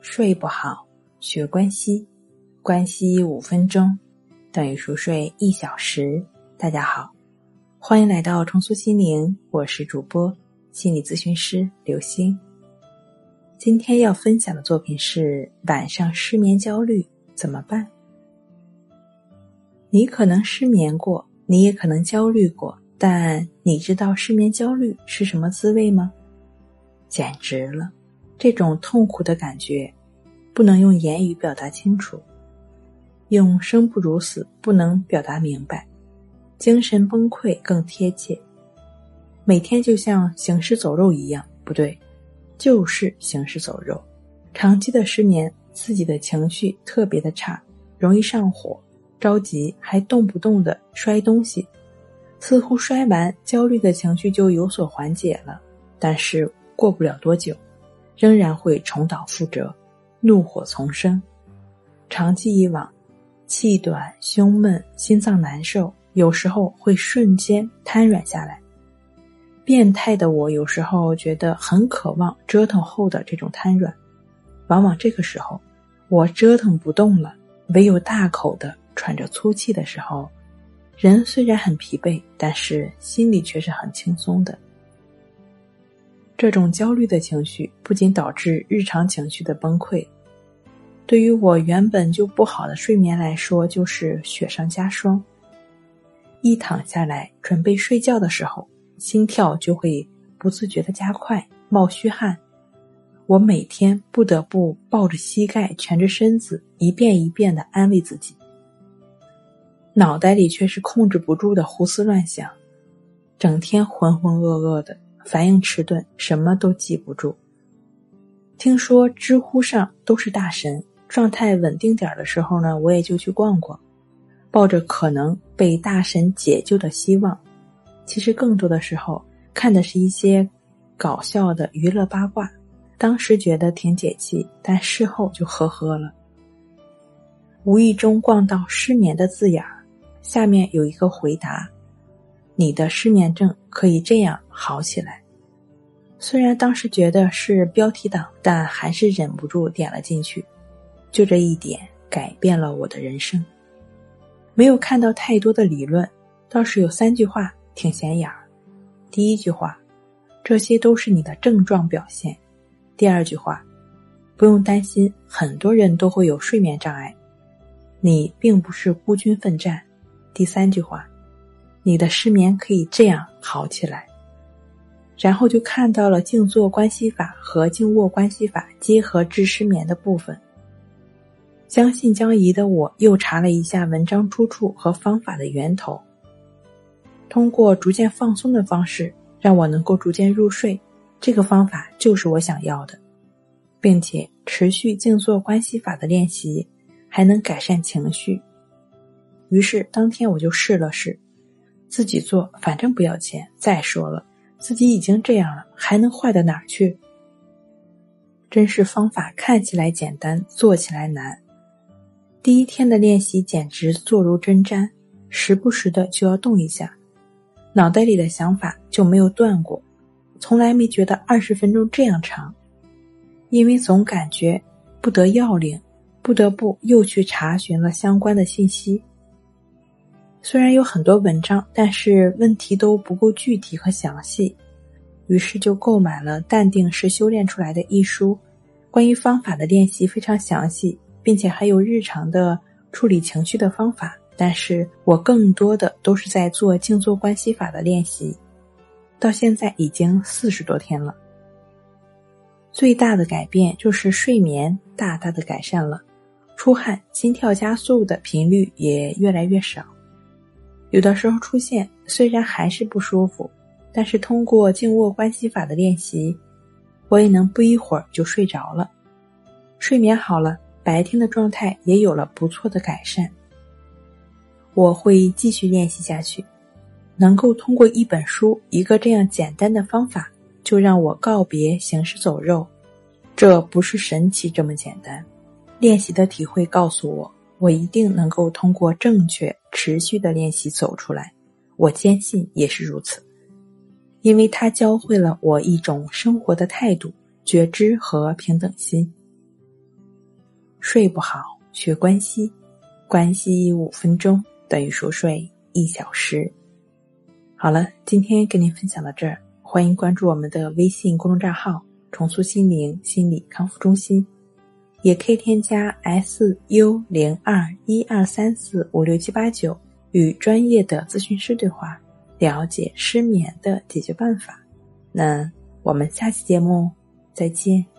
睡不好，学关西，关西五分钟等于熟睡一小时。大家好，欢迎来到重塑心灵，我是主播心理咨询师刘星。今天要分享的作品是晚上失眠焦虑怎么办？你可能失眠过，你也可能焦虑过，但你知道失眠焦虑是什么滋味吗？简直了！这种痛苦的感觉，不能用言语表达清楚，用生不如死不能表达明白，精神崩溃更贴切。每天就像行尸走肉一样，不对，就是行尸走肉。长期的失眠，自己的情绪特别的差，容易上火、着急，还动不动的摔东西。似乎摔完，焦虑的情绪就有所缓解了，但是过不了多久。仍然会重蹈覆辙，怒火丛生。长期以往，气短、胸闷、心脏难受，有时候会瞬间瘫软下来。变态的我有时候觉得很渴望折腾后的这种瘫软，往往这个时候，我折腾不动了，唯有大口的喘着粗气的时候，人虽然很疲惫，但是心里却是很轻松的。这种焦虑的情绪不仅导致日常情绪的崩溃，对于我原本就不好的睡眠来说，就是雪上加霜。一躺下来准备睡觉的时候，心跳就会不自觉的加快，冒虚汗。我每天不得不抱着膝盖，蜷着身子，一遍一遍的安慰自己，脑袋里却是控制不住的胡思乱想，整天浑浑噩噩的。反应迟钝，什么都记不住。听说知乎上都是大神，状态稳定点的时候呢，我也就去逛逛，抱着可能被大神解救的希望。其实更多的时候看的是一些搞笑的娱乐八卦，当时觉得挺解气，但事后就呵呵了。无意中逛到失眠的字眼儿，下面有一个回答。你的失眠症可以这样好起来。虽然当时觉得是标题党，但还是忍不住点了进去。就这一点改变了我的人生。没有看到太多的理论，倒是有三句话挺显眼儿。第一句话，这些都是你的症状表现。第二句话，不用担心，很多人都会有睡眠障碍，你并不是孤军奋战。第三句话。你的失眠可以这样好起来，然后就看到了静坐关系法和静卧关系法结合治失眠的部分。将信将疑的我又查了一下文章出处和方法的源头，通过逐渐放松的方式，让我能够逐渐入睡。这个方法就是我想要的，并且持续静坐关系法的练习还能改善情绪。于是当天我就试了试。自己做，反正不要钱。再说了，自己已经这样了，还能坏到哪儿去？真是方法看起来简单，做起来难。第一天的练习简直坐如针毡，时不时的就要动一下，脑袋里的想法就没有断过，从来没觉得二十分钟这样长，因为总感觉不得要领，不得不又去查询了相关的信息。虽然有很多文章，但是问题都不够具体和详细，于是就购买了《淡定是修炼出来的》一书，关于方法的练习非常详细，并且还有日常的处理情绪的方法。但是我更多的都是在做静坐关系法的练习，到现在已经四十多天了。最大的改变就是睡眠大大的改善了，出汗、心跳加速的频率也越来越少。有的时候出现，虽然还是不舒服，但是通过静卧关系法的练习，我也能不一会儿就睡着了，睡眠好了，白天的状态也有了不错的改善。我会继续练习下去，能够通过一本书一个这样简单的方法，就让我告别行尸走肉，这不是神奇这么简单。练习的体会告诉我。我一定能够通过正确、持续的练习走出来，我坚信也是如此，因为它教会了我一种生活的态度、觉知和平等心。睡不好，学关系，关系五分钟等于熟睡一小时。好了，今天跟您分享到这儿，欢迎关注我们的微信公众账号“重塑心灵心理康复中心”，也可以添加 “s u 零二一二三四五六七八九”与专业的咨询师对话，了解失眠的解决办法。那我们下期节目再见。